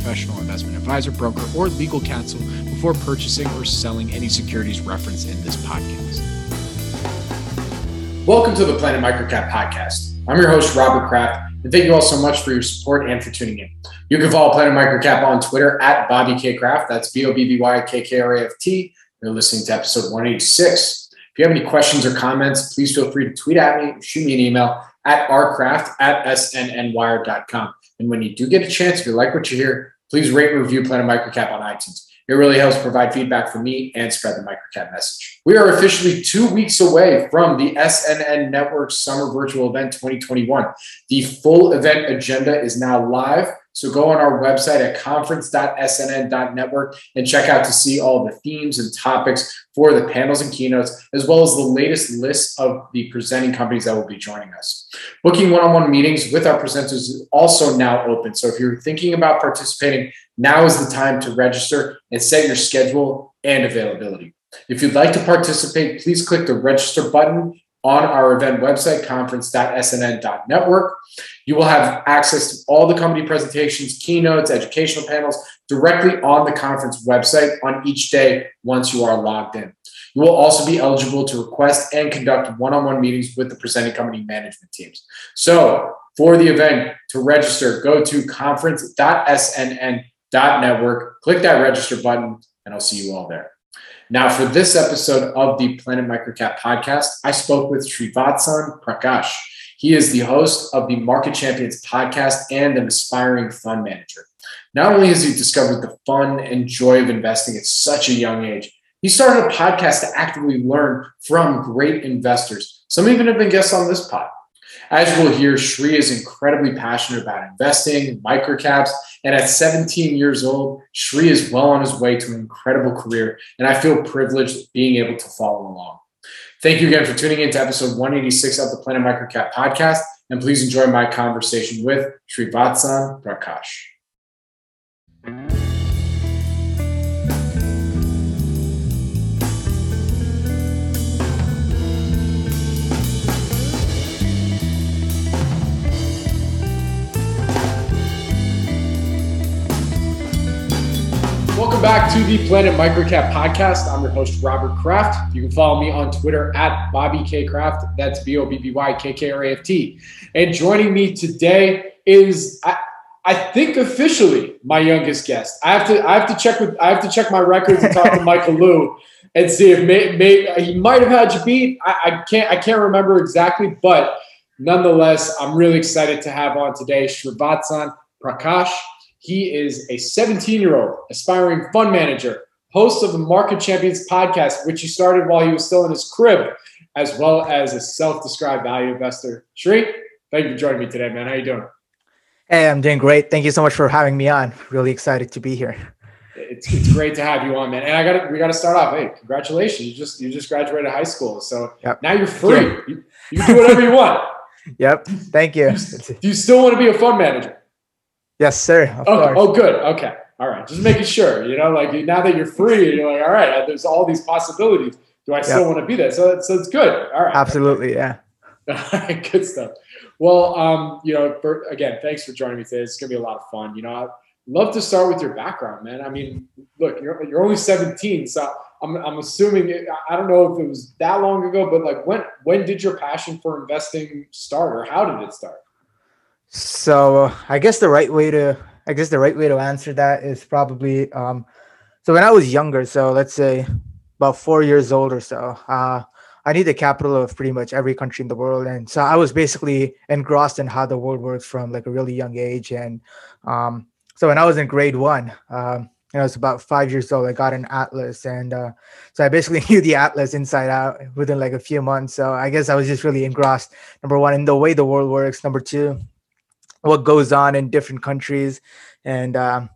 professional investment advisor, broker, or legal counsel before purchasing or selling any securities referenced in this podcast. Welcome to the Planet Microcap podcast. I'm your host, Robert Kraft, and thank you all so much for your support and for tuning in. You can follow Planet Microcap on Twitter at Bobby K Kraft. That's B O B B Y K K R A F T. You're listening to episode 186. If you have any questions or comments, please feel free to tweet at me, or shoot me an email at rkraft at snnwire.com. And when you do get a chance, if you like what you hear, please rate and review Planet Microcap on iTunes. It really helps provide feedback for me and spread the microcap message. We are officially two weeks away from the SNN Network Summer Virtual Event 2021. The full event agenda is now live. So go on our website at conference.snn.network and check out to see all the themes and topics for the panels and keynotes, as well as the latest list of the presenting companies that will be joining us. Booking one on one meetings with our presenters is also now open. So if you're thinking about participating, now is the time to register and set your schedule and availability. If you'd like to participate, please click the register button on our event website, conference.snn.network. You will have access to all the company presentations, keynotes, educational panels directly on the conference website on each day once you are logged in. You will also be eligible to request and conduct one on one meetings with the presenting company management teams. So, for the event, to register, go to conference.snn.network, click that register button, and I'll see you all there. Now, for this episode of the Planet Microcap podcast, I spoke with Srivatsan Prakash. He is the host of the Market Champions podcast and an aspiring fund manager. Not only has he discovered the fun and joy of investing at such a young age, he started a podcast to actively learn from great investors. Some even have been guests on this pod. As you will hear, Shri is incredibly passionate about investing, microcaps, and at 17 years old, Shri is well on his way to an incredible career, and I feel privileged being able to follow along. Thank you again for tuning in to episode 186 of the Planet Microcap podcast, and please enjoy my conversation with Srivatsan Prakash. Welcome back to the Planet Microcap podcast. I'm your host, Robert Kraft. You can follow me on Twitter at Bobby K Kraft. That's B O B B Y K K R A F T. And joining me today is, I, I think officially my youngest guest. I have to I have to check with I have to check my records and talk to Michael Liu and see if may, may, he might have had you beat. I, I can't I can't remember exactly, but nonetheless, I'm really excited to have on today Srivatsan Prakash. He is a 17 year old aspiring fund manager, host of the Market Champions podcast, which he started while he was still in his crib, as well as a self described value investor. Shri, thank you for joining me today, man. How you doing? Hey, I'm doing great. Thank you so much for having me on. Really excited to be here. It's, it's great to have you on, man. And I got we got to start off. Hey, congratulations! You just you just graduated high school, so yep. now you're free. You, you can do whatever you want. Yep. Thank you. Do you still want to be a fund manager? Yes, sir. Oh, oh, good. Okay. All right. Just making sure, you know, like now that you're free, you're like, all right, there's all these possibilities. Do I still yep. want to be there? So, so it's good. All right. Absolutely. Yeah. good stuff. Well, um, you know, for, again, thanks for joining me today. It's gonna be a lot of fun. You know, I'd love to start with your background, man. I mean, look, you're you're only 17, so I'm I'm assuming it, I don't know if it was that long ago, but like when when did your passion for investing start, or how did it start? So I guess the right way to I guess the right way to answer that is probably um, so when I was younger, so let's say about four years old or so, uh, I need the capital of pretty much every country in the world, and so I was basically engrossed in how the world works from like a really young age. And um, so when I was in grade one, um, and I was about five years old, I got an atlas, and uh, so I basically knew the atlas inside out within like a few months. So I guess I was just really engrossed. Number one, in the way the world works. Number two, what goes on in different countries. And um,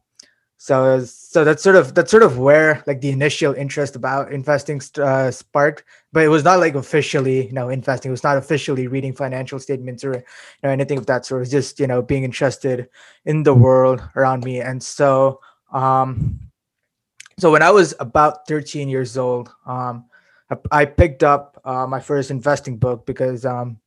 so so that's sort of that's sort of where like the initial interest about investing uh, sparked. But it was not like officially you know investing. It was not officially reading financial statements or you know anything of that sort. It was just you know being interested in the world around me. And so um so when i was about 13 years old um i, picked up uh, my first investing book because um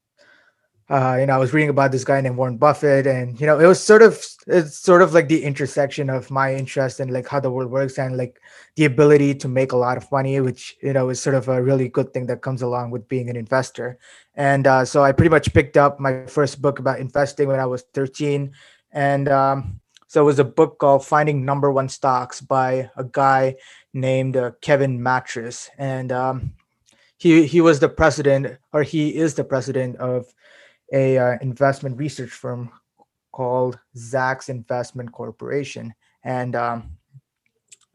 uh, you know, I was reading about this guy named Warren Buffett, and you know, it was sort of it's sort of like the intersection of my interest and like how the world works and like the ability to make a lot of money, which you know is sort of a really good thing that comes along with being an investor. And uh, so I pretty much picked up my first book about investing when I was 13, and um, so it was a book called Finding Number One Stocks by a guy named uh, Kevin Matras, and um, he he was the president, or he is the president of a uh, investment research firm called Zacks Investment Corporation, and um,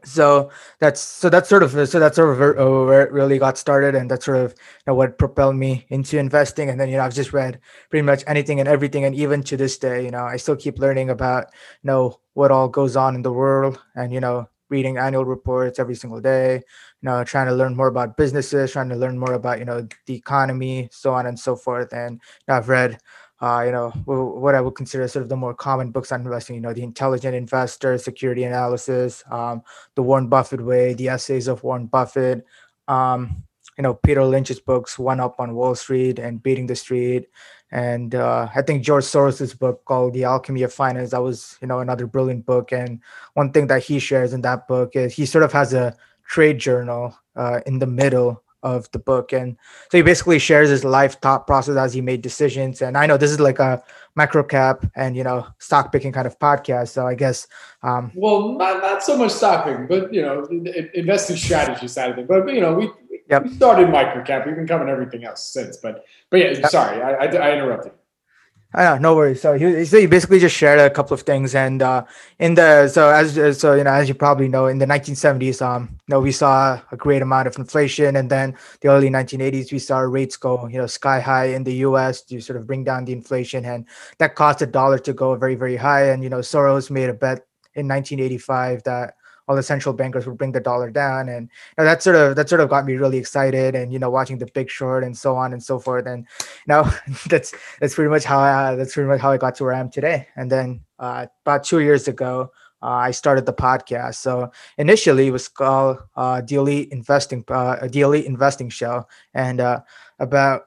so that's so that's sort of so that's sort of uh, where it really got started, and that's sort of you know, what propelled me into investing. And then you know I've just read pretty much anything and everything, and even to this day, you know I still keep learning about you know what all goes on in the world, and you know reading annual reports every single day you know trying to learn more about businesses trying to learn more about you know the economy so on and so forth. And i've read uh, you know what i would consider sort of the more common books on investing you know the intelligent investor security analysis um, the warren buffett way the essays of warren buffett um, you know peter lynch's books one up on wall street and beating the street and uh, I think George Soros's book called The Alchemy of Finance that was you know another brilliant book. And one thing that he shares in that book is he sort of has a trade journal uh, in the middle of the book, and so he basically shares his life thought process as he made decisions. And I know this is like a micro cap and you know stock picking kind of podcast, so I guess. Um, well, not not so much stock picking, but you know investing strategy side of it. But you know we Yep. We started microcap. We've been covering everything else since. But but yeah, yep. sorry, I, I, I interrupted. I know, no worries. So he, so he basically just shared a couple of things, and uh, in the so as so you know as you probably know, in the 1970s, um, you know we saw a great amount of inflation, and then the early 1980s we saw rates go you know sky high in the U.S. to sort of bring down the inflation, and that caused the dollar to go very very high. And you know Soros made a bet in 1985 that all the central bankers would bring the dollar down. And you know, that sort of that sort of got me really excited and you know watching the big short and so on and so forth. And you that's that's pretty much how I, that's pretty much how I got to where I am today. And then uh, about two years ago uh, I started the podcast. So initially it was called uh, Investing, uh, the Elite Investing Show, and uh, about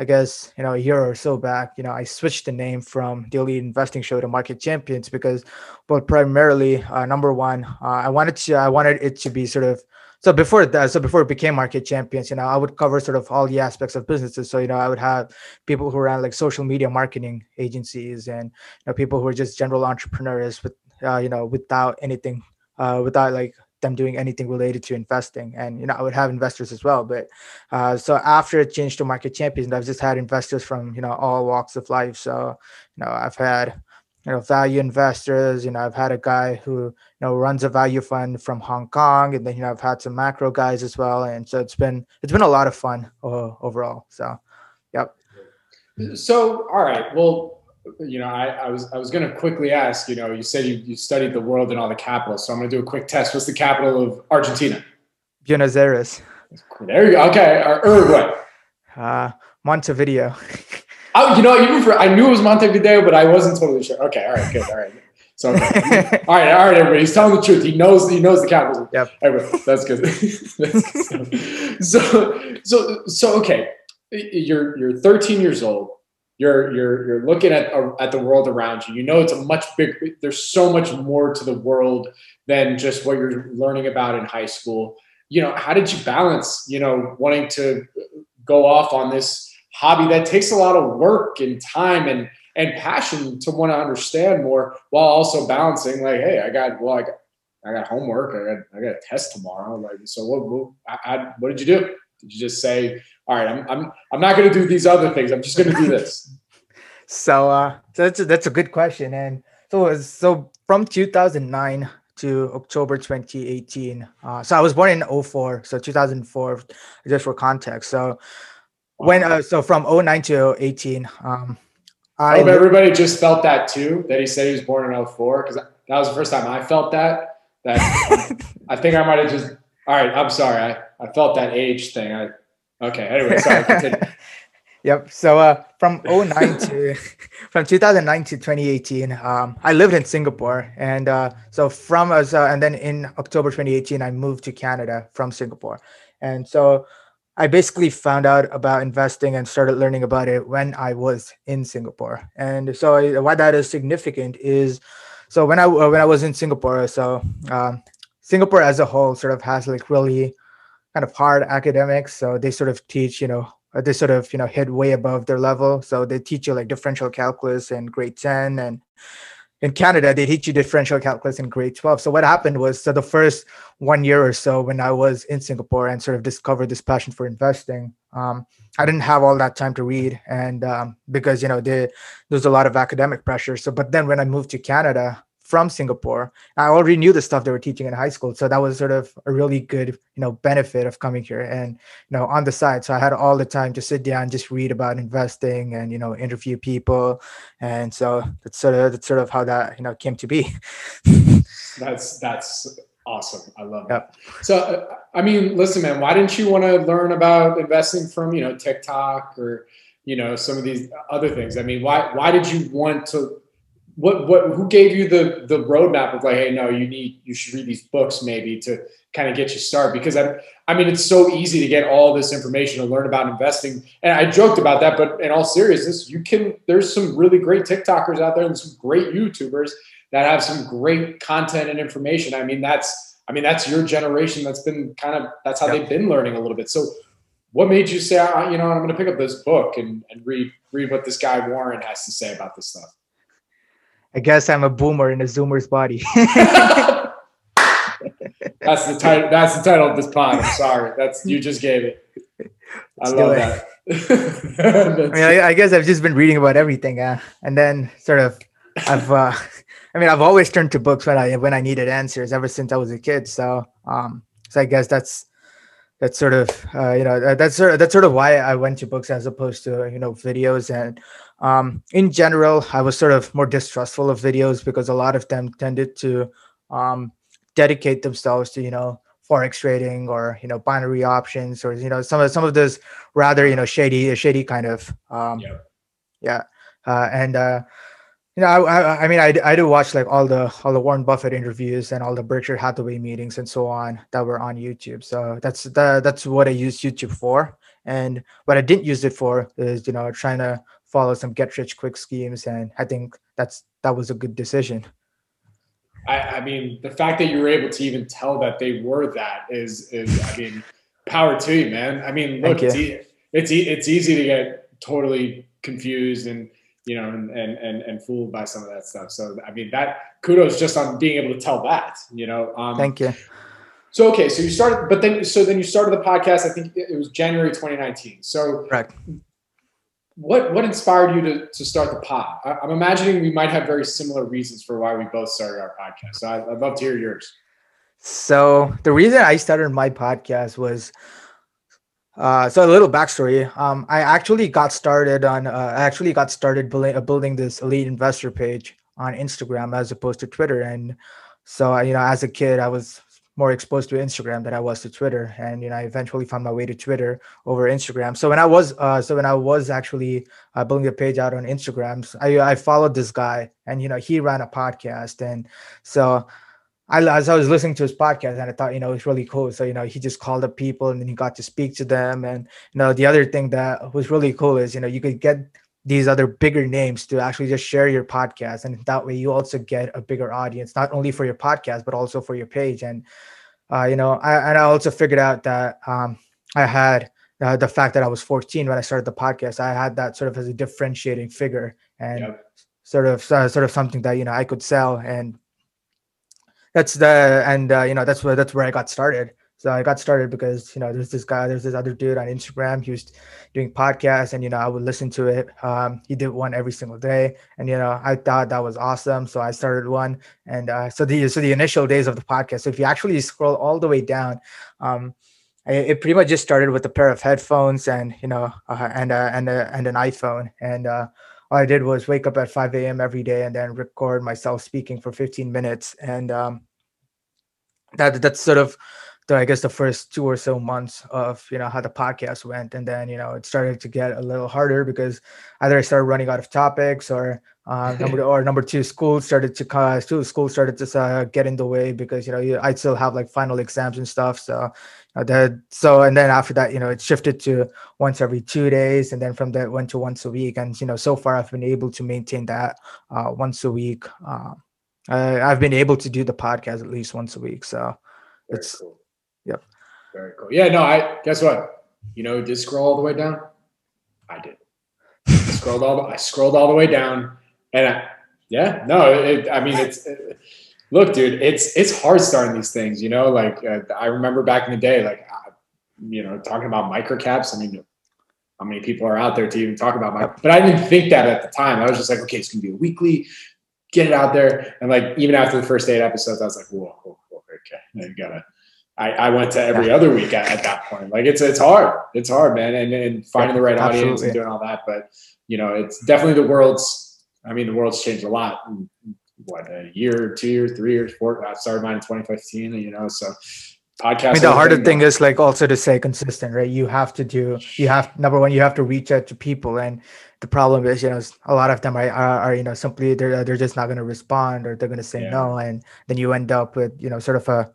I guess you know a year or so back, you know, I switched the name from Daily Investing Show to Market Champions because, but primarily, uh, number one, uh, I wanted to, I wanted it to be sort of so before that, so before it became Market Champions, you know, I would cover sort of all the aspects of businesses. So you know, I would have people who ran like social media marketing agencies and you know people who are just general entrepreneurs with uh, you know without anything, uh, without like them doing anything related to investing. And you know i would have investors as well but uh, so after it changed to market champions i've just had investors from you know all walks of life. So you know i've had you know value investors you know i've had a guy who you know runs a value fund from hong kong and then you know i've had some macro guys as well. And so it's been it's been a lot of fun uh, overall. So yep. So all right. Well you know, I, I was I was going to quickly ask. You know, you said you, you studied the world and all the capitals, so I'm going to do a quick test. What's the capital of Argentina? Buenos Aires. There you go. Okay, or Uruguay. Uh, Montevideo. oh, you know, even for I knew it was Montevideo, but I wasn't totally sure. Okay, all right, good, all right. So, okay. all right, all right, everybody. He's telling the truth. He knows. He knows the capital. Yep. Everybody, that's good. that's good. So, so, so, okay. You're you're 13 years old you're you're you're looking at uh, at the world around you. You know it's a much bigger. There's so much more to the world than just what you're learning about in high school. You know, how did you balance? You know, wanting to go off on this hobby that takes a lot of work and time and and passion to want to understand more, while also balancing like, hey, I got well, I got I got homework. I got I got a test tomorrow. Like, so what? What, I, what did you do? Did you just say, all right, I'm I'm I'm not going to do these other things. I'm just going to do this. so uh, so that's a, that's a good question. And so so from 2009 to October 2018. Uh, so I was born in 04, so 2004, just for context. So when uh, so from 09 to 18, um, I hope everybody just felt that too. That he said he was born in 04 because that was the first time I felt that. That I think I might have just. All right, I'm sorry. I, I felt that age thing. I okay. Anyway, sorry. Continue. Yep. So uh, from 09 to from 2009 to 2018, um, I lived in Singapore, and uh, so from us, uh, and then in October 2018, I moved to Canada from Singapore, and so I basically found out about investing and started learning about it when I was in Singapore. And so uh, why that is significant is, so when I uh, when I was in Singapore, so um, Singapore as a whole sort of has like really kind of hard academics. So they sort of teach, you know, uh, they sort of you know hit way above their level so they teach you like differential calculus in grade 10 and in canada they teach you differential calculus in grade 12 so what happened was so the first one year or so when i was in singapore and sort of discovered this passion for investing um, i didn't have all that time to read and um, because you know there there's a lot of academic pressure so but then when i moved to canada from Singapore. I already knew the stuff they were teaching in high school, so that was sort of a really good, you know, benefit of coming here and you know on the side. So I had all the time to sit down, just read about investing, and you know interview people, and so that's sort of that's sort of how that you know came to be. that's that's awesome. I love yep. that. So uh, I mean, listen, man, why didn't you want to learn about investing from you know TikTok or you know some of these other things? I mean, why why did you want to what what who gave you the the roadmap of like hey no you need you should read these books maybe to kind of get you started? Because I I mean it's so easy to get all this information to learn about investing. And I joked about that but in all seriousness you can there's some really great TikTokers out there and some great YouTubers that have some great content and information. I mean that's I mean that's your generation that's been kind of that's how they've been learning a little bit. So what made you say you know I'm going to pick up this book and, and read read what this guy Warren has to say about this stuff I guess I'm a boomer in a zoomer's body. that's the title. That's the title of this pod. I'm sorry. That's you just gave it. I love that. I mean, I, I, guess I've just been reading about everything, uh, and then sort of, I've, uh, I mean, I've always turned to books when I when I needed answers ever since I was a kid. So, um, so I guess that's that's sort of, uh, you know, that's sort of, that's sort of why I went to books as opposed to you know videos and um, in general, I was sort of more distrustful of videos because a lot of them tended to um, dedicate themselves to, you know, forex trading or you know binary options or you know some of some of those rather you know shady shady kind of um, yeah. yeah uh, and uh, you know I, I, I mean I, I do watch like all the all the Warren Buffett interviews and all the Berkshire Hathaway meetings and so on that were on YouTube. So that's the that's what I use YouTube for. And what I didn't use it for is you know trying to follow some get rich quick schemes and i think that's that was a good decision. I, I, mean the fact that you were able to even tell that they were that is is i mean power to you man. I mean look it's, e- it's, e- it's easy to get totally confused and you know and, and and and fooled by some of that stuff. So i mean that kudos just on being able to tell that you know um, thank you. So okay so you started but then so then you started the podcast i think it was january 2019 so right what what inspired you to, to start the pod? I, am I'm imagining we might have very similar reasons for why we both started our podcast. So I, would love to hear yours. So the reason I started my podcast was uh, so a little backstory. Um, I actually got started on uh, I actually got started building, uh, building this elite investor page on Instagram as opposed to Twitter. And so you know, as a kid, I was more exposed to Instagram than I was to Twitter, and you know I eventually found my way to Twitter over Instagram. So when I was uh, so when I was actually uh, building a page out on Instagram, I I followed this guy, and you know he ran a podcast, and so. I, as I was listening to his podcast and I thought, you know, it's really cool. So, you know, he just called up people and then he got to speak to them. And, you know, the other thing that was really cool is, you know, you could get these other bigger names to actually just share your podcast. And that way you also get a bigger audience not only for your podcast but also for your page. And uh, you know I, and i also figured out that um, i had uh, the fact that i was 14 when i started the podcast i had that sort of as a differentiating figure and yep. sort of uh, sort of something that you know i could sell. And that's the and uh, you know that's where that's where i got started so I got started because you know there's this guy, there's this other dude on Instagram. He was doing podcasts, and you know I would listen to it. Um, he did one every single day, and you know I thought that was awesome. So I started one, and uh, so the so the initial days of the podcast. So if you actually scroll all the way down, um, it, pretty much just started with a pair of headphones and you know uh, and uh, and uh, and an iPhone, and uh, all I did was wake up at 5 a.m. every day and then record myself speaking for 15 minutes, and um, that that's sort of the I guess the first two or so months of you know how the podcast went, and then you know it started to get a little harder because either I started running out of topics, or uh, number or number two, school started to uh, school started to uh, get in the way because you know I'd still have like final exams and stuff. So uh, that so and then after that, you know, it shifted to once every two days, and then from that went to once a week. And you know, so far I've been able to maintain that uh, once a week. Uh, I've been able to do the podcast at least once a week. So Very it's cool. Yep. Very cool. Yeah. No. I guess what you know did scroll all the way down. I did. I scrolled all the I scrolled all the way down and I, yeah, no, it, I mean, it's, it, look, dude, it's, it's hard starting these things, you know, like uh, I remember back in the day, like, uh, you know, talking about microcaps. I mean, how many people are out there to even talk about my, but I didn't think that at the time. I was just like, okay, it's going to be a weekly, get it out there. And like, even after the first eight episodes, I was like, whoa, whoa, whoa okay. I gotta, I, I, went to every other week at, at, that point. Like it's it's hard. It's hard, man. And, and finding the right Absolutely. audience and doing all that. But you know, it's definitely the world's I mean, the world's changed a lot. In, what a year, two years, three years, four. I started mine in 2015. You know, so podcast. I mean, the harder thing is like also to stay consistent, right? You have to do. You have number one. You have to reach out to people, and the problem is, you know, a lot of them are, are, are you know simply they're they're just not going to respond or they're going to say yeah. no, and then you end up with you know sort of a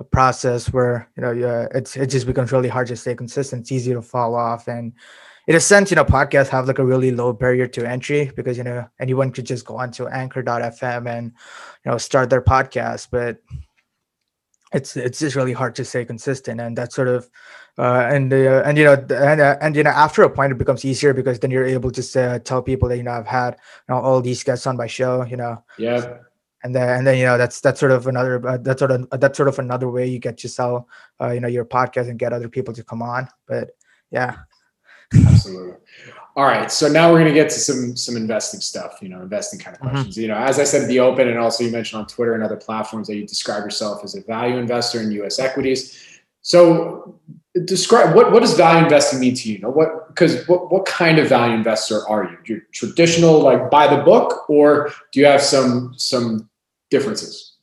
a process where you know yeah, it's it just becomes really hard to stay consistent. It's easy to fall off, and in a sense, you know, podcasts have like a really low barrier to entry because you know anyone could just go onto Anchor.fm and you know start their podcast, but it's it's just really hard to stay consistent, and that sort of uh, and uh, and you know and uh, and you know after a point it becomes easier because then you're able to uh, tell people that you know I've had you know all these guests on my show, you know. Yeah. And then, and then you know that's that's sort of another uh, that's sort of that's sort of another way you get to sell uh, you know your podcast and get other people to come on. But yeah, Absolutely. All right. So now we're going to get to some some investing stuff, you know, investing kind of mm-hmm. questions. Mm-hmm. You know, as I said at the open, and also you mentioned on Twitter and other platforms that you describe yourself as a value investor in US equities. So describe what, what does value investing mean to you? know, what because what, what kind of value investor are you? You're traditional like buy the book, or do you have some some differences?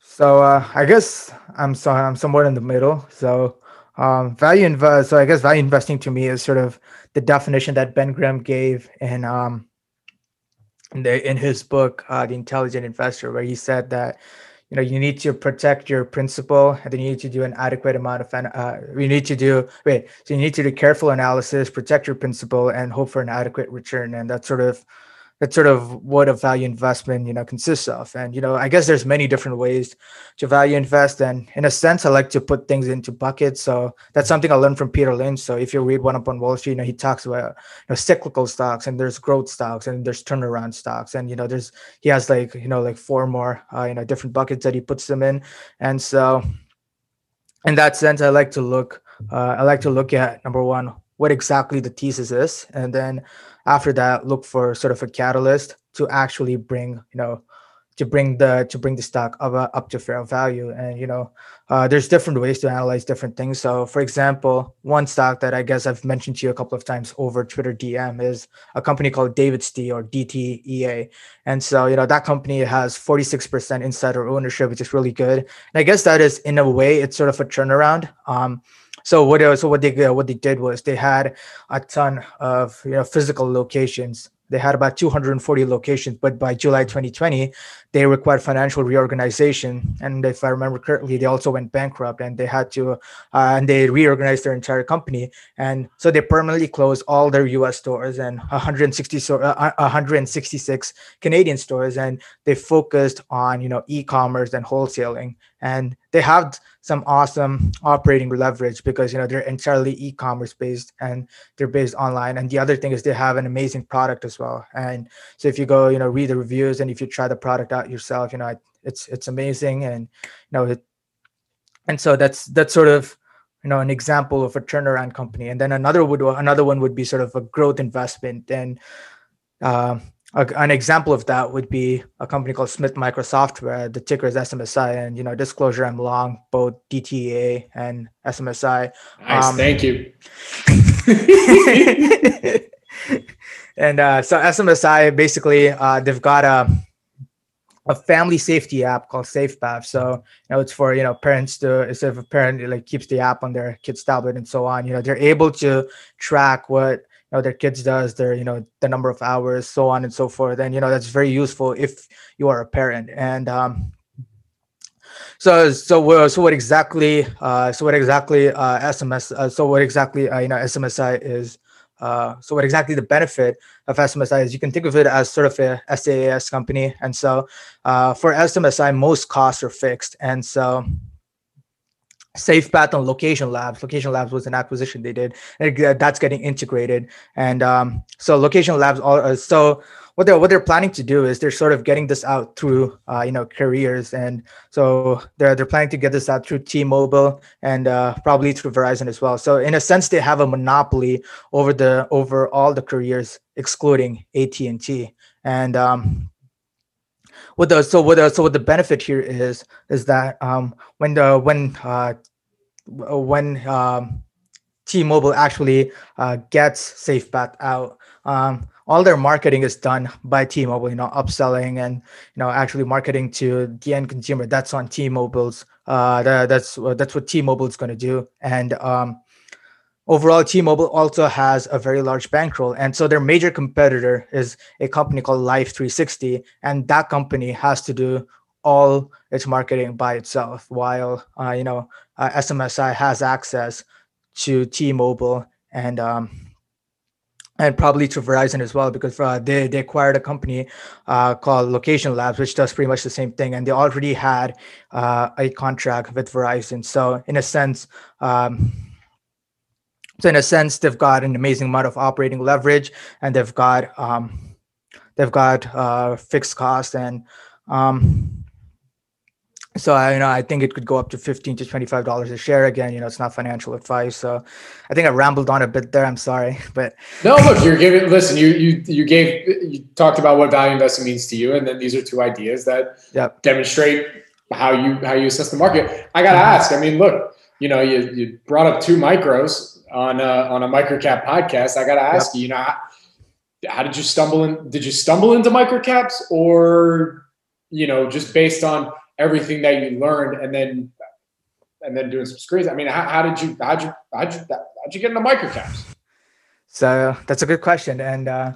So uh, I guess I'm so I'm somewhere in the middle. So um, value invest. So I guess value investing to me is sort of the definition that Ben Graham gave in um, in, the, in his book, uh, The Intelligent Investor, where he said that you know you need to protect your principal, and then you need to do an adequate amount of uh, you need to do wait. So you need to do careful analysis, protect your principal, and hope for an adequate return, and that sort of that's sort of what a value investment you know consists of. And you know i guess there's many different ways to value invest. And in a sense i like to put things into buckets. So that's something i learned from peter lynch. So if you read one up on wall street you know he talks about you know cyclical stocks and there's growth stocks and there's turnaround stocks. And you know there's he has like you know like four more uh, you know different buckets that he puts them in. And so in that sense i like to look uh, i like to look at number one what exactly the thesis is. And then after that look for sort of a catalyst to actually bring you know to bring the to bring the stock up, uh, up to fair value. And you know uh, there's different ways to analyze different things. So for example one stock that i guess i've mentioned to you a couple of times over twitter dm is a company called DAVIDsTEA or dtea and so you know that company has 46% insider ownership which is really good. And i guess that is in a way it's sort of a turnaround. Um, so what so what they what they did was they had a ton of you know physical locations they had about 240 locations, but by July 2020, they required financial reorganization. And if I remember correctly, they also went bankrupt and they had to, uh, and they reorganized their entire company. And so they permanently closed all their US stores and 160, uh, 166 Canadian stores. And they focused on, you know, e-commerce and wholesaling. And they have some awesome operating leverage because you know they're entirely e-commerce based and they're based online. And the other thing is they have an amazing product as well. And so if you go you know read the reviews and if you try the product out yourself you know it's it's amazing and you know it, and so that's that's sort of you know an example of a turnaround company. And then another would another one would be sort of a growth investment. And um, a, an example of that would be a company called Smith Micro Software. The ticker is SMSI, and you know, disclosure, I'm long both DTA and SMSI. Nice, um, thank you. and uh, so SMSI basically uh, they've got a a family safety app called SafePath. So you know, it's for you know parents to instead of a parent like keeps the app on their kid's tablet and so on. You know, they're able to track what know their kids does, their you know the number of hours, so on and so forth. And you know that's very useful if you are a parent. And um, so so uh, so what exactly uh, so what exactly uh, SMS uh, so what exactly uh, you know SMSI is uh, so what exactly the benefit of SMSI is you can think of it as sort of a SaaS company. And so uh, for SMSI, most costs are fixed. And so SafePath on Location Labs. Location Labs was an acquisition they did. That's getting integrated. And um, so Location Labs, all, uh, so what they're what they're planning to do is they're sort of getting this out through uh, you know carriers, and so they're they're planning to get this out through T-Mobile and uh, probably through Verizon as well. So in a sense, they have a monopoly over the over all the carriers, excluding AT and T. And um, what the so what the, so what the benefit here is is that um, when the when uh, when um, T-Mobile actually uh, gets SafePath out. Um, all their marketing is done by T-Mobile, you know, upselling and you know actually marketing to the end consumer. That's on T-Mobile's. Uh, that, that's that's what T-Mobile is going to do. And um, overall, T-Mobile also has a very large bankroll, and so their major competitor is a company called Life 360, and that company has to do all its marketing by itself, while uh, you know uh, SMSI has access to T-Mobile and um, and probably to Verizon as well because uh, they they acquired a company uh, called Location Labs, which does pretty much the same thing, and they already had uh, a contract with Verizon. So in a sense, um, so in a sense, they've got an amazing amount of operating leverage, and they've got um, they've got uh, fixed costs and um, so I, you know, I think it could go up to fifteen to twenty-five dollars a share. Again, you know, it's not financial advice, so I think I rambled on a bit there. I'm sorry, but no, look, you're giving. Listen, you you you gave you talked about what value investing means to you, and then these are two ideas that yep. demonstrate how you how you assess the market. I got to mm-hmm. ask. I mean, look, you know, you you brought up two micros on a, on a microcap podcast. I got to ask yep. you, you know, how, how did you stumble in? Did you stumble into microcaps, or you know, just based on everything that you learned and then and then doing some screens. I mean, how, how did you how'd you how'd you how'd you get into microcaps? So that's a good question, and uh,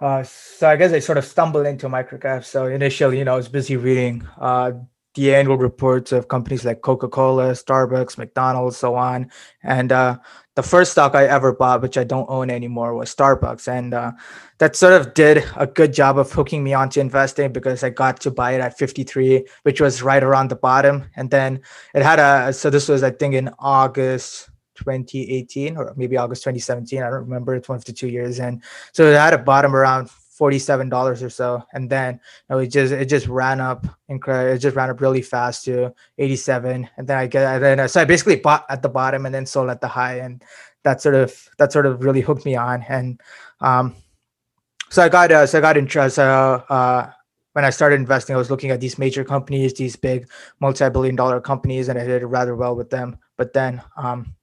uh, so I guess I sort of stumbled into microcaps. So initially, you know, I was busy reading uh, the annual reports of companies like Coca-Cola, Starbucks, McDonald's, so on, and uh, the first stock I ever bought, which I don't own anymore, was Starbucks, and uh, that sort of did a good job of hooking me onto investing because I got to buy it at 53, which was right around the bottom, and then it had a. So this was, I think, in August 2018 or maybe August 2017. I don't remember. It's one of the two years, and so it had a bottom around forty-seven dollars or so, and then you know, it just it just ran up incredible. It just ran up really fast to eighty-seven, and then I get and then so I basically bought at the bottom and then sold at the high, and that sort of that sort of really hooked me on, and um, so I got uh, so I got interest. Uh, uh, when I started investing, I was looking at these major companies, these big multi-billion dollar companies, and I did rather well with them. But then um,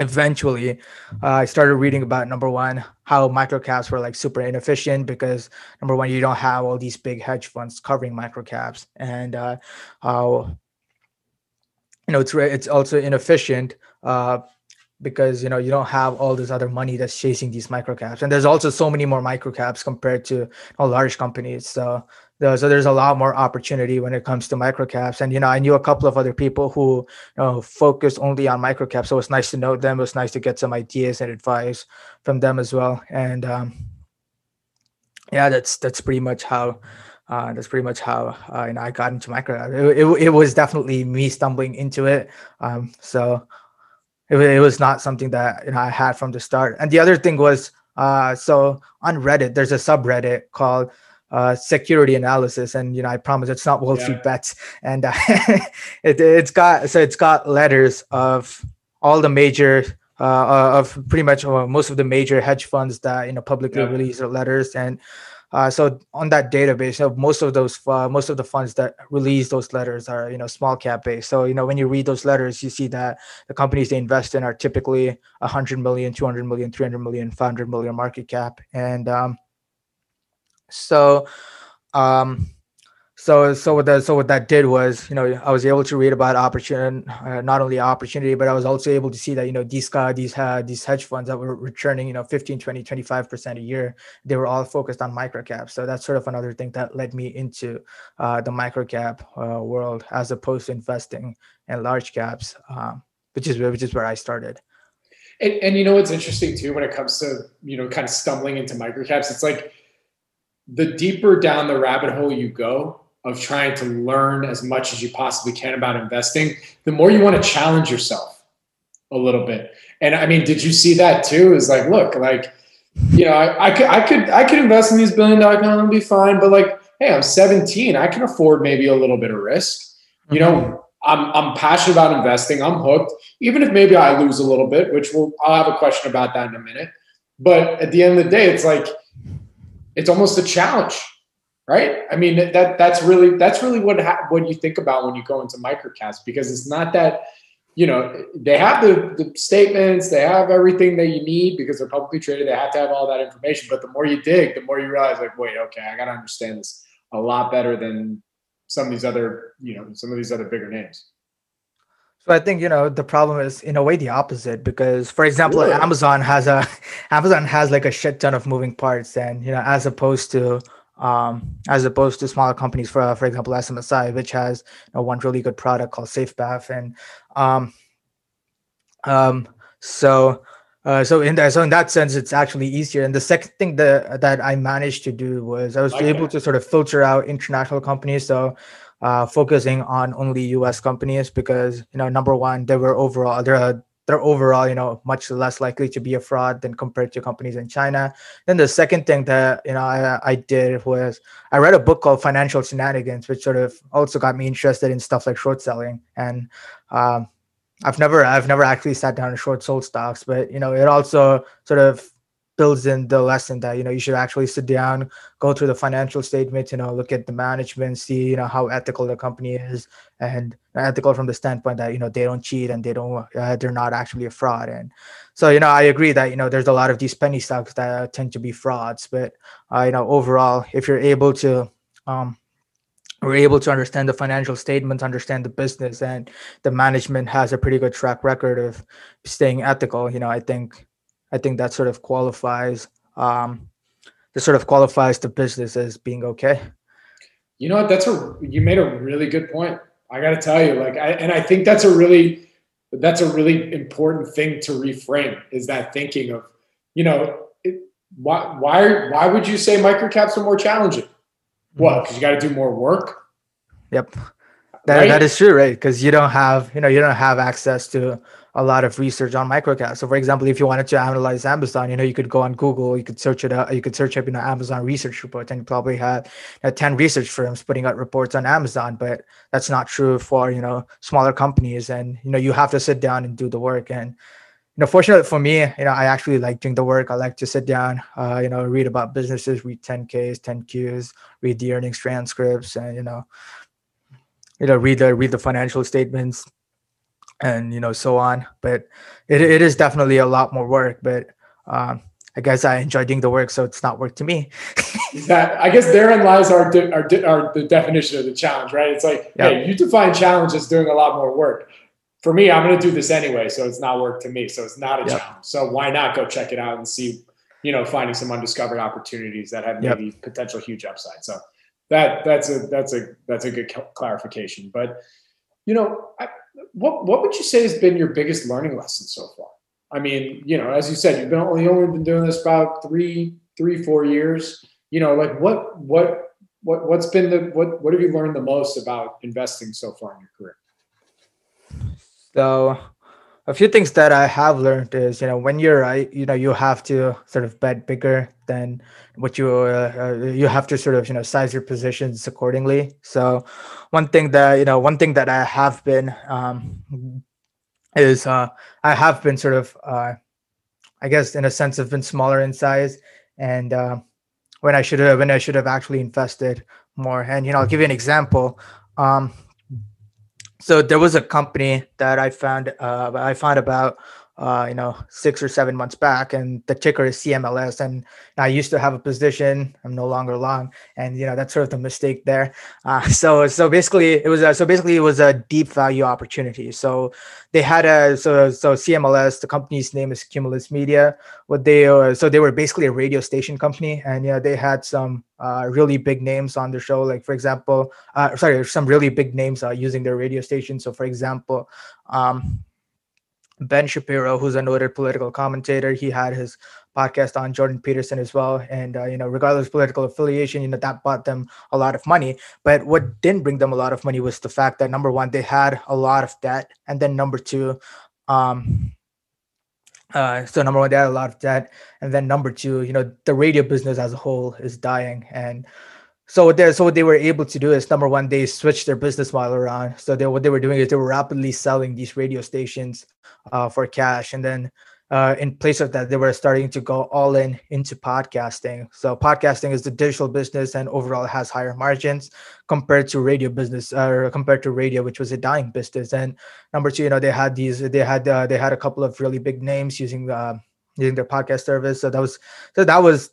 eventually uh, i started reading about number one how microcaps were like super inefficient because number one you don't have all these big hedge funds covering microcaps. And uh, how you know it's it's also inefficient uh, because you know you don't have all this other money that's chasing these microcaps. And there's also so many more microcaps compared to you know, large companies. So so there's a lot more opportunity when it comes to microcaps and you know i knew a couple of other people who you know focus only on microcaps so it's nice to know them it was nice to get some ideas and advice from them as well and um, yeah that's that's pretty much how uh, that's pretty much how uh, you know, I got into micro. It, it, it, was definitely me stumbling into it. Um, so it, it was not something that you know I had from the start. And the other thing was, uh, so on Reddit, there's a subreddit called uh, security analysis. And you know i promise it's not wall street bets. And uh, it, has got so it's got letters of all the major uh, uh of pretty much uh, most of the major hedge funds that you know publicly yeah. release their letters. And uh, so on that database you know, most of those most of the funds that release those letters are you know small cap based. So you know when you read those letters you see that the companies they invest in are typically 100 million 200 million 300 million 500 million market cap. And um, so, um, so so what that so what that did was you know i was able to read about opportunity uh, not only opportunity but i was also able to see that you know these guys these had these hedge funds that were returning you know 15 20 25% a year they were all focused on microcap so that's sort of another thing that led me into uh, the microcap uh, world as opposed to investing in large caps um, which is which is where i started. And, and you know what's interesting too when it comes to you know kind of stumbling into microcaps it's like the deeper down the rabbit hole you go of trying to learn as much as you possibly can about investing, the more you want to challenge yourself a little bit. And I mean, did you see that too? Is like, look, like, you know, I, I could, I could, I could invest in these billion dollar companies and be fine, but like, hey, I'm 17. I can afford maybe a little bit of risk. You know, mm-hmm. I'm, I'm passionate about investing. I'm hooked, even if maybe I lose a little bit, which we'll, I'll have a question about that in a minute. But at the end of the day, it's like, it's almost a challenge right? I mean that that's really that's really what ha- what you think about when you go into microcaps because it's not that you know they have the, the statements they have everything that you need because they're publicly traded they have to have all that information but the more you dig the more you realize like wait okay i got to understand this a lot better than some of these other you know some of these other bigger names so I think you know the problem is in a way the opposite because, for example, really? Amazon has a Amazon has like a shit ton of moving parts, and you know as opposed to um, as opposed to smaller companies, for for example, SMSI, which has you know, one really good product called SafePath, and um, um, so uh, so in that so in that sense, it's actually easier. And the second thing that that I managed to do was I was okay. able to sort of filter out international companies. So uh, focusing on only U.S. companies because you know number one, they were overall they're they're overall, you know, much less likely to be a fraud than compared to companies in China. Then the second thing that you know I, I did was I read a book called Financial Shenanigans, which sort of also got me interested in stuff like short selling. And um, I've never I've never actually sat down and short sold stocks, but you know, it also sort of builds in the lesson that you know you should actually sit down go through the financial statements you know look at the management see you know how ethical the company is and ethical from the standpoint that you know they don't cheat and they don't uh, they're not actually a fraud and so you know i agree that you know there's a lot of these penny stocks that tend to be frauds but uh, you know overall if you're able to um we're able to understand the financial statements, understand the business, and the management has a pretty good track record of staying ethical. You know, I think I think that sort of qualifies um, that sort of qualifies the business as being okay. You know what? That's a you made a really good point. I got to tell you, like, I, and I think that's a really that's a really important thing to reframe is that thinking of, you know, it, why why why would you say microcaps are more challenging? What? Because mm-hmm. you got to do more work. Yep, that, right? that is true, right? Because you don't have you know you don't have access to a lot of research on microcaps. So, for example, if you wanted to analyze Amazon, you know, you could go on Google, you could search it out, you could search up, you know, Amazon research report, and you probably have you know, 10 research firms putting out reports on Amazon. But that's not true for, you know, smaller companies. And, you know, you have to sit down and do the work. And, you know, fortunately for me, you know, I actually like doing the work. I like to sit down, uh, you know, read about businesses, read 10Ks, 10Qs, read the earnings transcripts, and, you know, you know, read the read the financial statements, and you know so on but it, it is definitely a lot more work but um, i guess i enjoy doing the work so it's not work to me that i guess therein lies our, our, our the definition of the challenge right it's like yep. hey you define challenge as doing a lot more work for me i'm going to do this anyway so it's not work to me so it's not a yep. challenge so why not go check it out and see you know finding some undiscovered opportunities that have maybe yep. potential huge upside so that that's a that's a that's a good clarification but you know I, what what would you say has been your biggest learning lesson so far? I mean, you know, as you said, you've been only only been doing this about three, three, four years. You know, like what what what what's been the what what have you learned the most about investing so far in your career? So a few things that I have learned is, you know, when you're right, you know, you have to sort of bet bigger than what you uh, uh, you have to sort of you know size your positions accordingly. So one thing that you know one thing that I have been um, is uh, I have been sort of uh, I guess in a sense have been smaller in size and uh, when I should have when I should have actually invested more. And you know, I'll give you an example. Um, so there was a company that I found uh, I found about uh, you know, six or seven months back, and the ticker is CMLS. And I used to have a position. I'm no longer long, and you know that's sort of the mistake there. Uh, so so basically, it was a, so basically it was a deep value opportunity. So they had a so so CMLS. The company's name is Cumulus Media. What they uh, so they were basically a radio station company, and yeah, they had some uh, really big names on the show. Like for example, uh, sorry, some really big names uh, using their radio station. So for example. Um, Ben Shapiro, who's a noted political commentator, he had his podcast on Jordan Peterson as well. And uh, you know, regardless of political affiliation, you know that bought them a lot of money. But what didn't bring them a lot of money was the fact that number one, they had a lot of debt, and then number two, um, uh, so number one, they had a lot of debt, and then number two, you know, the radio business as a whole is dying, and so what they so what they were able to do is number one, they switched their business model around. So they what they were doing is they were rapidly selling these radio stations uh, for cash, and then uh, in place of that, they were starting to go all in into podcasting. So podcasting is the digital business, and overall has higher margins compared to radio business, or uh, compared to radio, which was a dying business. And number two, you know, they had these, they had uh, they had a couple of really big names using the uh, using their podcast service. So that was so that was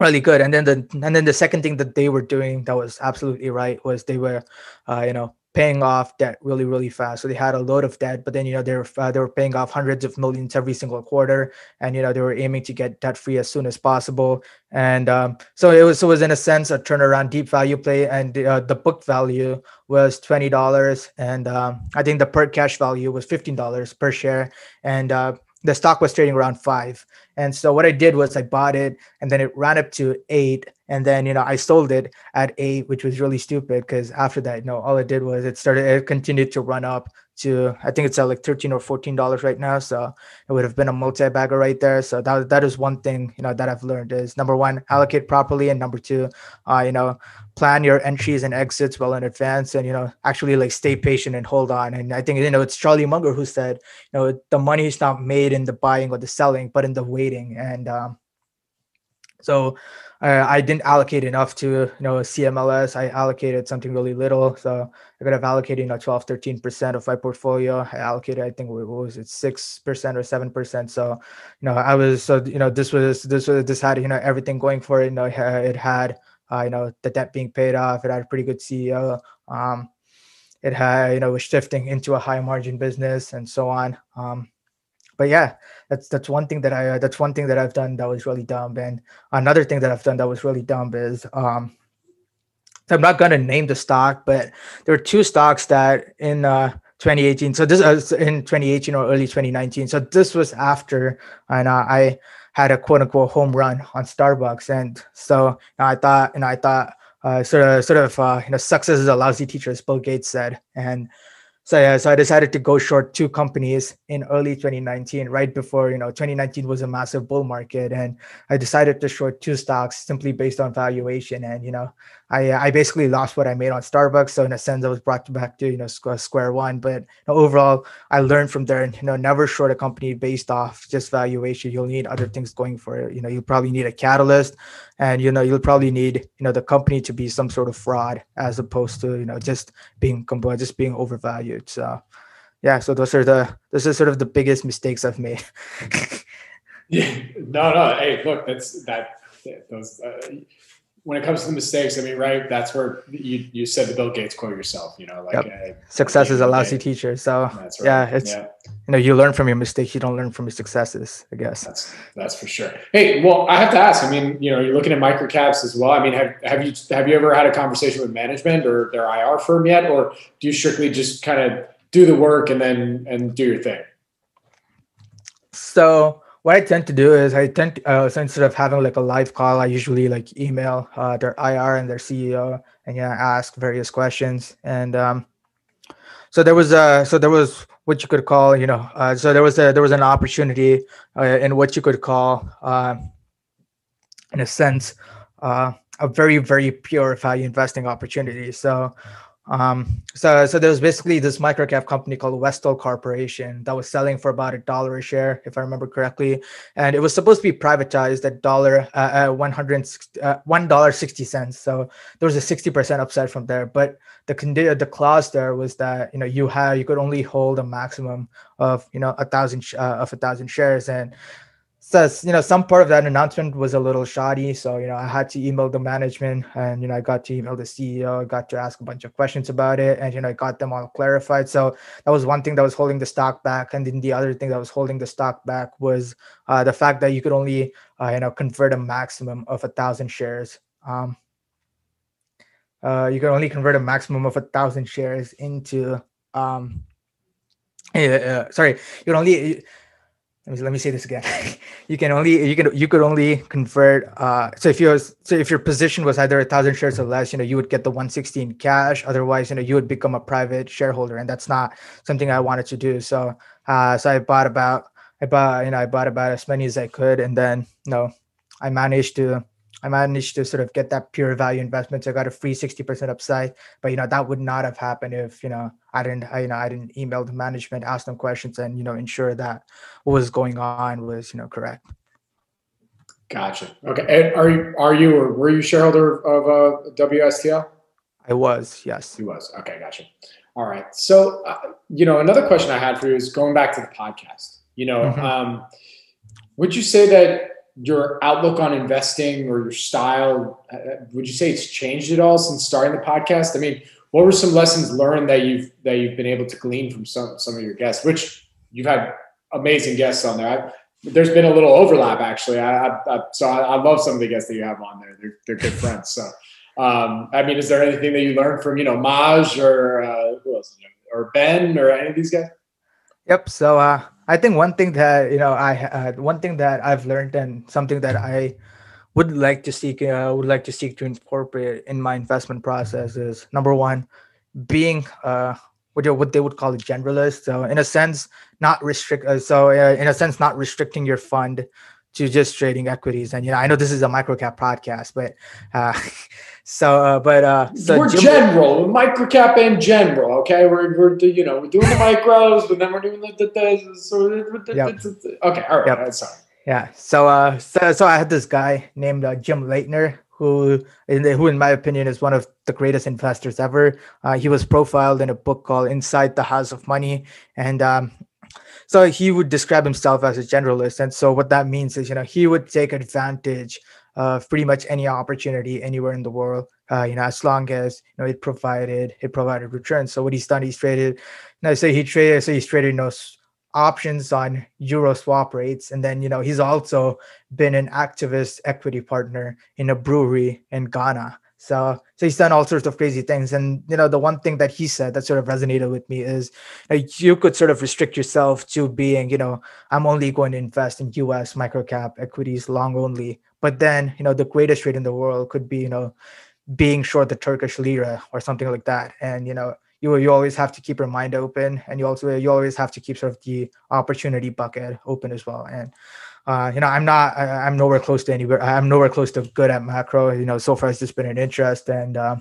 really good. And then the and then the second thing that they were doing that was absolutely right was they were, uh, you know, paying off debt really really fast. So they had a load of debt, but then you know they were uh, they were paying off hundreds of millions every single quarter, and you know they were aiming to get debt free as soon as possible. And um, so it was so it was in a sense a turnaround deep value play, and uh, the book value was twenty dollars, and um, I think the per cash value was fifteen dollars per share, and uh, the stock was trading around five. And so what I did was I bought it and then it ran up to eight. And then, you know, I sold it at eight, which was really stupid because after that, you know, all it did was it started, it continued to run up to, I think it's at like 13 or $14 right now. So it would have been a multi-bagger right there. So that, that is one thing, you know, that I've learned is number one, allocate properly. And number two, uh, you know, plan your entries and exits well in advance and you know actually like stay patient and hold on and i think you know it's charlie munger who said you know the money is not made in the buying or the selling but in the waiting and um, so uh, i didn't allocate enough to you know cmls i allocated something really little so i could have allocated you know 12 13% of my portfolio i allocated i think what was it 6% or 7% so you know i was so you know this was this was this had you know everything going for it you know it had uh, you know, the debt being paid off. It had a pretty good CEO. Um, it had, you know, was shifting into a high margin business and so on. Um, but yeah, that's that's one thing that I uh, that's one thing that I've done that was really dumb. And another thing that I've done that was really dumb is um, I'm not gonna name the stock, but there were two stocks that in uh, 2018. So this was uh, in 2018 or early 2019. So this was after, and uh, I had a quote unquote home run on Starbucks. And so I thought, and I thought, uh, sort of, sort of, uh, you know, success is a lousy teacher, as Bill Gates said. And so yeah, so I decided to go short two companies in early 2019, right before you know 2019 was a massive bull market, and I decided to short two stocks simply based on valuation. And you know, I I basically lost what I made on Starbucks. So in a sense, I was brought back to you know square, square one. But you know, overall, I learned from there. And You know, never short a company based off just valuation. You'll need other things going for it. You know, you probably need a catalyst, and you know you'll probably need you know the company to be some sort of fraud as opposed to you know just being just being overvalued. So yeah, so those are the those are sort of the biggest mistakes I've made. yeah, no, no. Hey, look, that's that. Those uh, when it comes to the mistakes, I mean, right? That's where you, you said the Bill Gates quote yourself. You know, like yep. uh, success is a lousy teacher. So right. yeah, it's yeah. you know you learn from your mistakes. You don't learn from your successes. I guess that's that's for sure. Hey, well, I have to ask. I mean, you know, you're looking at microcaps as well. I mean, have have you have you ever had a conversation with management or their IR firm yet, or do you strictly just kind of do the work and then and do your thing? So what I tend to do is I tend to, uh, so instead of having like a live call, I usually like email uh, their IR and their CEO and yeah, ask various questions. And um, so there was a so there was what you could call you know uh, so there was a there was an opportunity uh, in what you could call uh, in a sense uh, a very very pure value investing opportunity. So Um, so so there was basically this microcap company called Westell Corporation that was selling for about a dollar a share, if I remember correctly, and it was supposed to be privatized at dollar uh, one hundred uh, one dollar sixty cents. So there was a sixty percent upside from there, but the condi- the clause there was that you know you had you could only hold a maximum of you know a thousand uh, of a thousand shares, and says you know some part of that announcement was a little shoddy. So you know i had to email the management and you know i got to email the ceo got to ask a bunch of questions about it and you know i got them all clarified. So that was one thing that was holding the stock back. And then the other thing that was holding the stock back was uh, the fact that you could only uh, you know convert a maximum of a thousand shares. Um, uh, you can only convert a maximum of a thousand shares into um, uh, sorry you can only let me, let me say this again. you can only you can you could only convert. Uh, so if your so if your position was either a thousand shares or less, you know you would get the 116 cash. Otherwise, you know you would become a private shareholder, and that's not something I wanted to do. So uh, so I bought about I bought you know I bought about as many as I could, and then you know I managed to I managed to sort of get that pure value investment. So I got a free 60% upside. But you know, that would not have happened if, you know, I didn't, I, you know, I didn't email the management, ask them questions and, you know, ensure that what was going on was, you know, correct. Gotcha. Okay. And are you, are you, or were you shareholder of uh, WSTL? I was, yes. He was. Okay. Gotcha. All right. So, uh, you know, another question I had for you is going back to the podcast, you know, mm-hmm. um, would you say that your outlook on investing or your style uh, would you say it's changed at all since starting the podcast? I mean what were some lessons learned that you've that you've been able to glean from some some of your guests which you've had amazing guests on there. I, there's been a little overlap actually. I, I, so I, love some of the guests that you have on there. They're, they're good friends so. Um, i mean is there anything that you learned from you know maj or uh, who else or ben or any of these guys? Yep so uh I think one thing that you know I uh, one thing that I've learned and something that I would like to seek uh, would like to seek to incorporate in my investment process is number one, being uh, what what they would call a generalist. So in a sense, not restrict. Uh, so uh, in a sense, not restricting your fund to just trading equities. And you know, I know this is a microcap podcast, but uh, so uh, but uh, so we're Jim- general, microcap in general. Okay, we're we're you know we're doing the micros, but then we're doing the, the, the so yep. okay, all right, yep. sorry. Yeah. So uh, so so I had this guy named uh, Jim Leitner. Who, in the, who, in my opinion, is one of the greatest investors ever. Uh, he was profiled in a book called "Inside the House of Money," and um, so he would describe himself as a generalist and so what that means is you know he would take advantage of pretty much any opportunity anywhere in the world uh, you know as long as you know it provided it provided returns. So what he's done he's traded you know say he traded so he's traded you know options on euro swap rates and then you know he's also been an activist equity partner in a brewery in ghana so, so he's done all sorts of crazy things. And you know, the one thing that he said that sort of resonated with me is like, you could sort of restrict yourself to being, you know, I'm only going to invest in US microcap equities long only. But then, you know, the greatest trade in the world could be, you know, being short the Turkish lira or something like that. And you know, you you always have to keep your mind open, and you also you always have to keep sort of the opportunity bucket open as well. And uh, you know, I'm not, I, am nowhere close to anywhere. I'm nowhere close to good at macro. You know, so far it's just been an interest, and uh,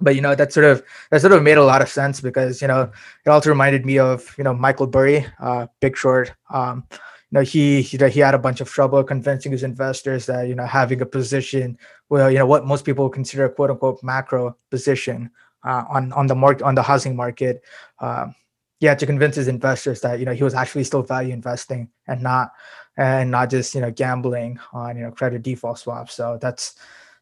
but you know that sort of that sort of made a lot of sense because you know it also reminded me of you know Michael Burry, uh, Big Short. Um, you know, he he he had a bunch of trouble convincing his investors that you know having a position, well, you know what most people consider a quote unquote macro position uh, on on the market on the housing market. Um, he had to convince his investors that you know he was actually still value investing and not and not just you know gambling on you know credit default swaps. So that's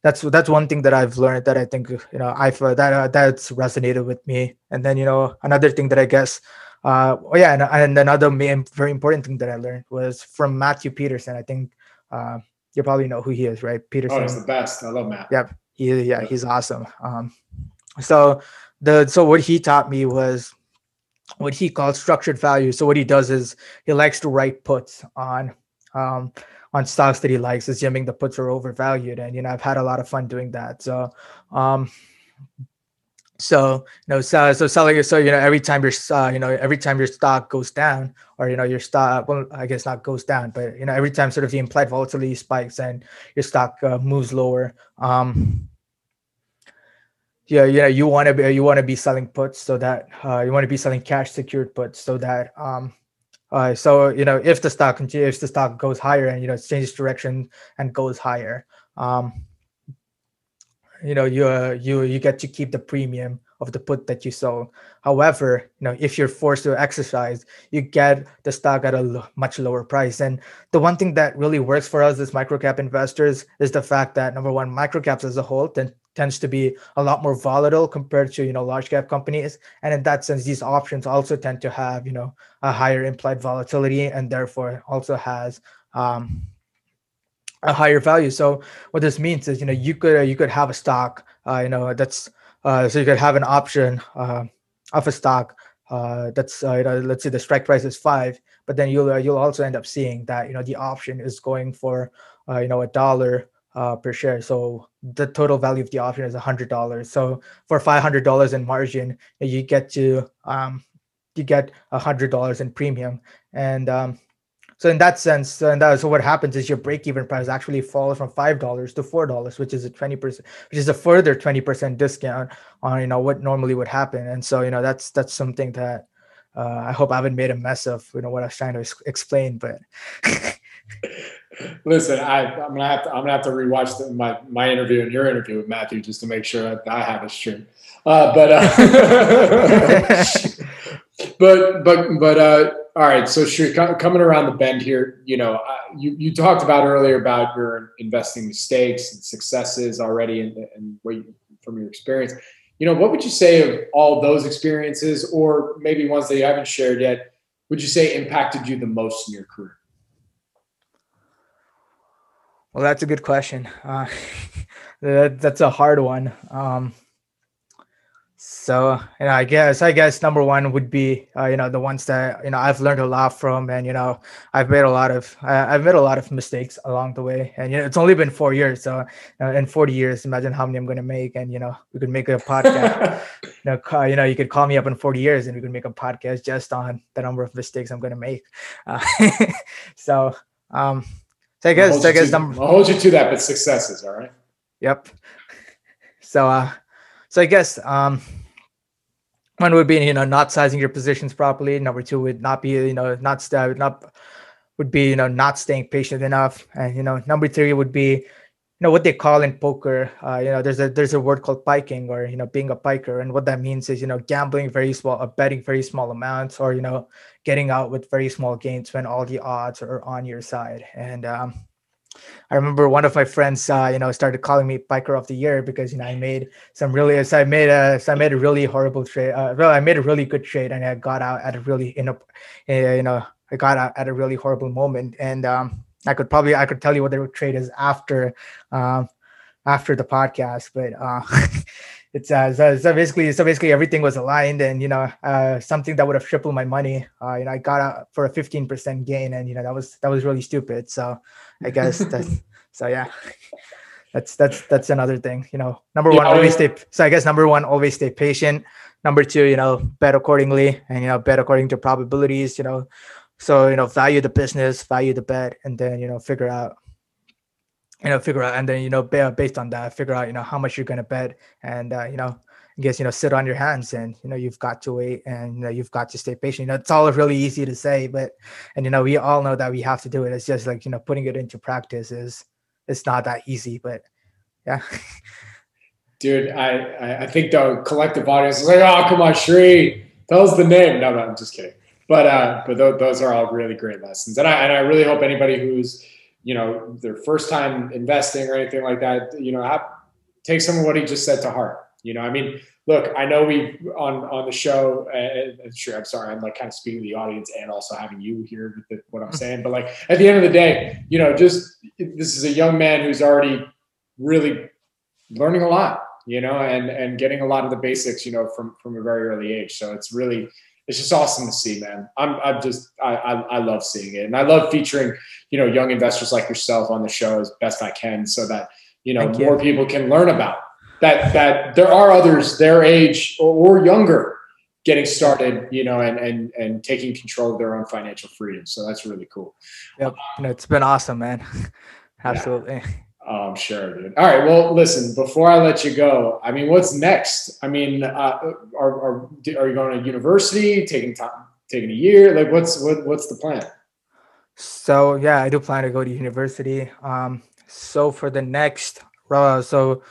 that's that's one thing that I've learned that I think you know I've uh, that uh, that's resonated with me. And then you know another thing that I guess uh oh yeah and, and another main, very important thing that I learned was from Matthew Peterson. I think uh, you probably know who he is, right? Peterson. Oh, he's the best. I love Matt. Yep. He, yeah, he's awesome. Um, so the so what he taught me was what he calls structured value. So what he does is he likes to write puts on um, on stocks that he likes, assuming the puts are overvalued. And you know, I've had a lot of fun doing that. So um, so you know, so, so selling so you know every time your uh, you know every time your stock goes down, or you know your stock well I guess not goes down, but you know every time sort of the implied volatility spikes and your stock uh, moves lower. Um, yeah, yeah, you want to be you want to be selling puts so that uh, you want to be selling cash secured puts so that um, uh, so you know if the stock continues, if the stock goes higher and you know changes direction and goes higher, um, you know you uh, you you get to keep the premium of the put that you sold. However, you know if you're forced to exercise, you get the stock at a l- much lower price. And the one thing that really works for us as microcap investors is the fact that number one, microcaps as a whole tend tends to be a lot more volatile compared to you know large cap companies. And in that sense these options also tend to have you know a higher implied volatility and therefore also has um, a higher value. So what this means is you know you could you could have a stock uh, you know that's uh, so you could have an option uh, of a stock uh, that's uh, you know, let's say the strike price is five but then you'll you'll also end up seeing that you know the option is going for you know a dollar uh, per share. So the total value of the option is hundred dollars. So for five hundred dollars in margin, you get to um, you get hundred dollars in premium. And um, so in that sense, and that, so what happens is your break-even price actually falls from five dollars to four dollars, which is a twenty percent, which is a further twenty percent discount on you know what normally would happen. And so you know that's that's something that uh, I hope I haven't made a mess of you know what I was trying to explain, but. Listen, I, am gonna have to I'm gonna have to rewatch the, my my interview and your interview with Matthew just to make sure that I have it straight. Uh, but uh, but but but uh, all right. So coming around the bend here, you know, uh, you you talked about earlier about your investing mistakes and successes already, and and you, from your experience. You know, what would you say of all those experiences, or maybe ones that you haven't shared yet? Would you say impacted you the most in your career? Well, that's a good question. Uh, that, that's a hard one. Um, so, you know, I guess I guess number one would be uh, you know the ones that you know I've learned a lot from, and you know I've made a lot of I've made a lot of mistakes along the way, and you know it's only been four years. So, you know, in forty years, imagine how many I'm going to make, and you know we could make a podcast. you know, you know, you could call me up in forty years, and we could make a podcast just on the number of mistakes I'm going to make. Uh, so, um, so I guess I guess number I'll hold you to that, but successes, all right. Yep. So uh so I guess um one would be you know not sizing your positions properly. Number two would not be you know not not would be you know not staying patient enough, and you know number three would be you know what they call in poker. Uh, you know there's a there's a word called piking or you know being a piker, and what that means is you know gambling very small, uh, betting very small amounts, or you know getting out with very small gains when all the odds are on your side. And um, I remember one of my friends, uh, you know, started calling me piker of the year because you know I made some really, so I made a, so I made a really horrible trade. Uh, well, I made a really good trade, and I got out at a really, in a, uh, you know, I got out at a really horrible moment. And um, I could probably, I could tell you what the trade is after, um, after the podcast, but uh, it's uh, so, so, basically so basically everything was aligned and you know uh, something that would have tripled my money uh, you know i got out for a 15% gain and you know that was that was really stupid. So i guess that's so yeah that's that's that's another thing you know. Number one always stay so i guess number one always stay patient. Number two you know bet accordingly and you know bet according to probabilities you know. So you know value the business value the bet and then you know figure out you know figure out and then you know based on that figure out you know how much you're going to bet and uh, you know I guess you know sit on your hands and you know you've got to wait and you know you've got to stay patient. You know it's all really easy to say, but and you know we all know that we have to do it. It's just like you know putting it into practice is it's not that easy, but yeah. Dude, I I think the collective audience is like, oh come on, Sri, tell us the name. No, no, I'm just kidding. But uh, but th- those are all really great lessons, and I and I really hope anybody who's you know their first time investing or anything like that, you know, have, take some of what he just said to heart. You know, I mean, look, I know we on on the show. Uh, sure, I'm sorry, I'm like kind of speaking to the audience and also having you hear the, what I'm saying. But like at the end of the day, you know, just this is a young man who's already really learning a lot. You know, and and getting a lot of the basics, you know, from from a very early age. So it's really it's just awesome to see, man. I'm I'm just I, I, I love seeing it, and I love featuring you know young investors like yourself on the show as best I can, so that you know Thank more you. people can learn about that. That there are others their age or, or younger getting started, you know, and and and taking control of their own financial freedom. So that's really cool. Yep, it's been awesome, man. Absolutely. Yeah. Oh, I'm sure, dude. All right. Well, listen. Before I let you go, I mean, what's next? I mean, uh, are, are are you going to university? Taking time? Taking a year? Like, what's what, what's the plan? So yeah, I do plan to go to university. Um, so for the next, uh, so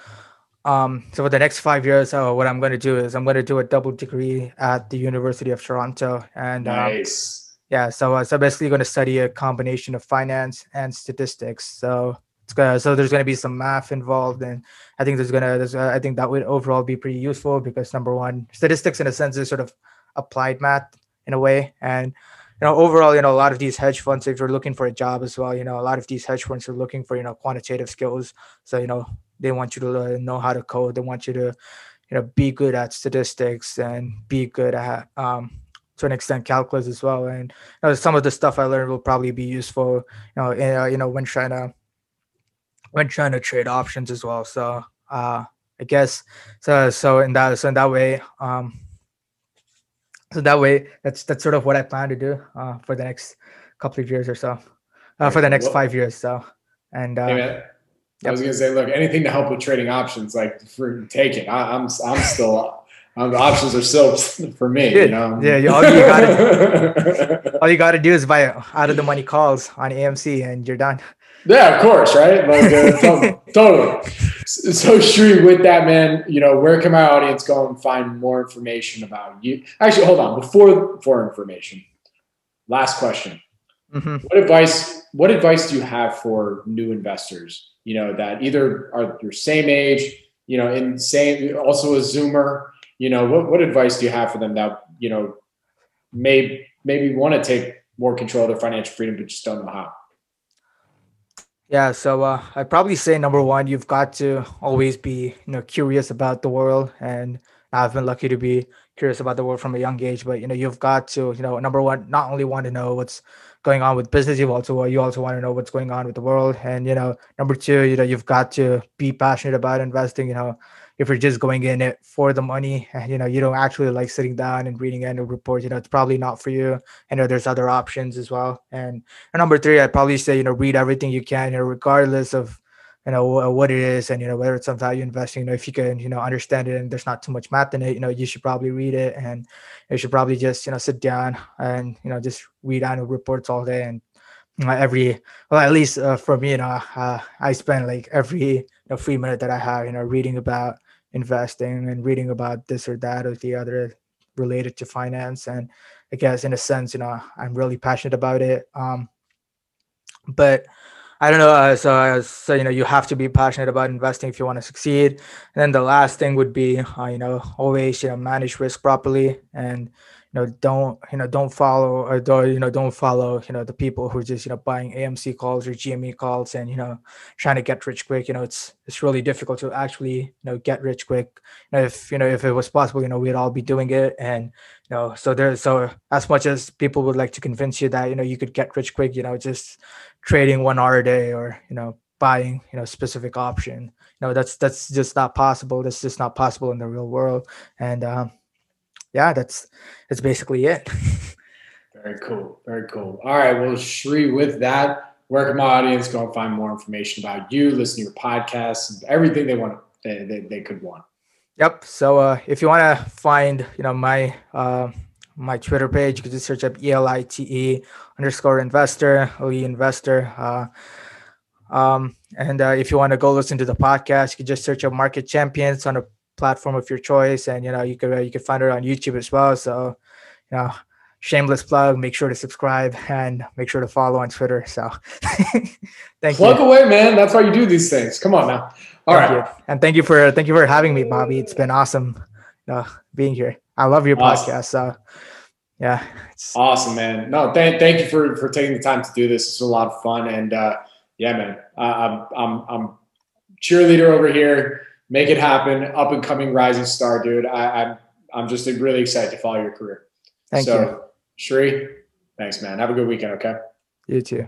um, so for the next five years, uh, what I'm going to do is I'm going to do a double degree at the University of Toronto, and um, nice. yeah, so uh, so basically going to study a combination of finance and statistics. So gonna, so there's going to be some math involved, and I think there's gonna, there's, uh, I think that would overall be pretty useful because number one, statistics in a sense is sort of applied math in a way, and you know overall you know a lot of these hedge funds if you're looking for a job as well you know a lot of these hedge funds are looking for you know quantitative skills. So you know they want you to know how to code. They want you to you know be good at statistics and be good at um, to an extent calculus as well. And you know, some of the stuff i learned will probably be useful you know in, uh, you know when trying to when trying to trade options as well so uh i guess so so in that so in that way um so that way that's that's sort of what i plan to do uh, for the next couple of years or so uh, for the next five years so and uh, hey I was gonna say, look, anything to help with trading options, like for taking, I, am I'm, I'm still, um, the options are still for me. Yeah, you know? yeah. You all you gotta do is buy out of the money calls on AMC, and you're done. Yeah, of course, right? Like, uh, totally. So, Shri, with that, man, you know, where can my audience go and find more information about you? Actually, hold on. Before for information, last question. Mm-hmm. What advice? What advice do you have for new investors? You know, that either are your same age, you know, in same, also a Zoomer. You know, what what advice do you have for them that you know may maybe want to take more control of their financial freedom, but just don't know how? Yeah, so uh, I'd probably say number one, you've got to always be, you know, curious about the world. And I've been lucky to be curious about the world from a young age. But you know, you've got to, you know, number one, not only want to know what's going on with business, you also you also want to know what's going on with the world. And you know, number two, you know, you've got to be passionate about investing. You know, if you're just going in it for the money and you know you don't actually like sitting down and reading annual reports you know it's probably not for you i know there's other options as well and, and number three i'd probably say you know read everything you can you know regardless of you know what it is and you know whether it's some value investing you know if you can you know understand it and there's not too much math in it you know you should probably read it and you should probably just you know sit down and you know just read annual reports all day and every well at least uh, for me you know uh, i spend like every you know free minute that i have you know reading about investing and reading about this or that or the other related to finance. And i guess in a sense you know i'm really passionate about it. Um but i don't know uh, so so you know you have to be passionate about investing if you want to succeed. And then the last thing would be uh, you know always you know manage risk properly. And know don't you know don't follow or don't you know don't follow you know the people who are just you know buying AMC calls or GME calls and you know trying to get rich quick you know it's it's really difficult to actually you know get rich quick you know if you know if it was possible you know we'd all be doing it and you know so there's so as much as people would like to convince you that you know you could get rich quick you know just trading one hour a day or you know buying you know specific option you know that's that's just not possible that's just not possible in the real world and um yeah, that's that's basically it. Very cool. Very cool. All right. Well, Shri, with that, where can my audience go and find more information about you, listen to your podcast, everything they want they, they, they could want? Yep. So uh, if you want to find, you know, my uh, my Twitter page, you can just search up ELITE underscore investor, OE investor. Uh, um, and uh, if you want to go listen to the podcast, you can just search up Market Champions on a platform of your choice, and you know you could uh, you could find it on YouTube as well. So, you know, shameless plug. Make sure to subscribe and make sure to follow on Twitter. So, thank plug you. away, man. That's why you do these things. Come on now. All thank right, you. and thank you for thank you for having me, Bobby. It's been awesome uh, being here. I love your awesome. podcast. So, yeah, awesome, man. No, thank thank you for for taking the time to do this. It's a lot of fun, and uh, yeah, man, I'm I'm I'm cheerleader over here make it happen. Up and coming rising star, dude. I, am I'm, I'm just really excited to follow your career. Thank so, you, Shri. Thanks, man. Have a good weekend. Okay. You too.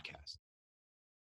podcast.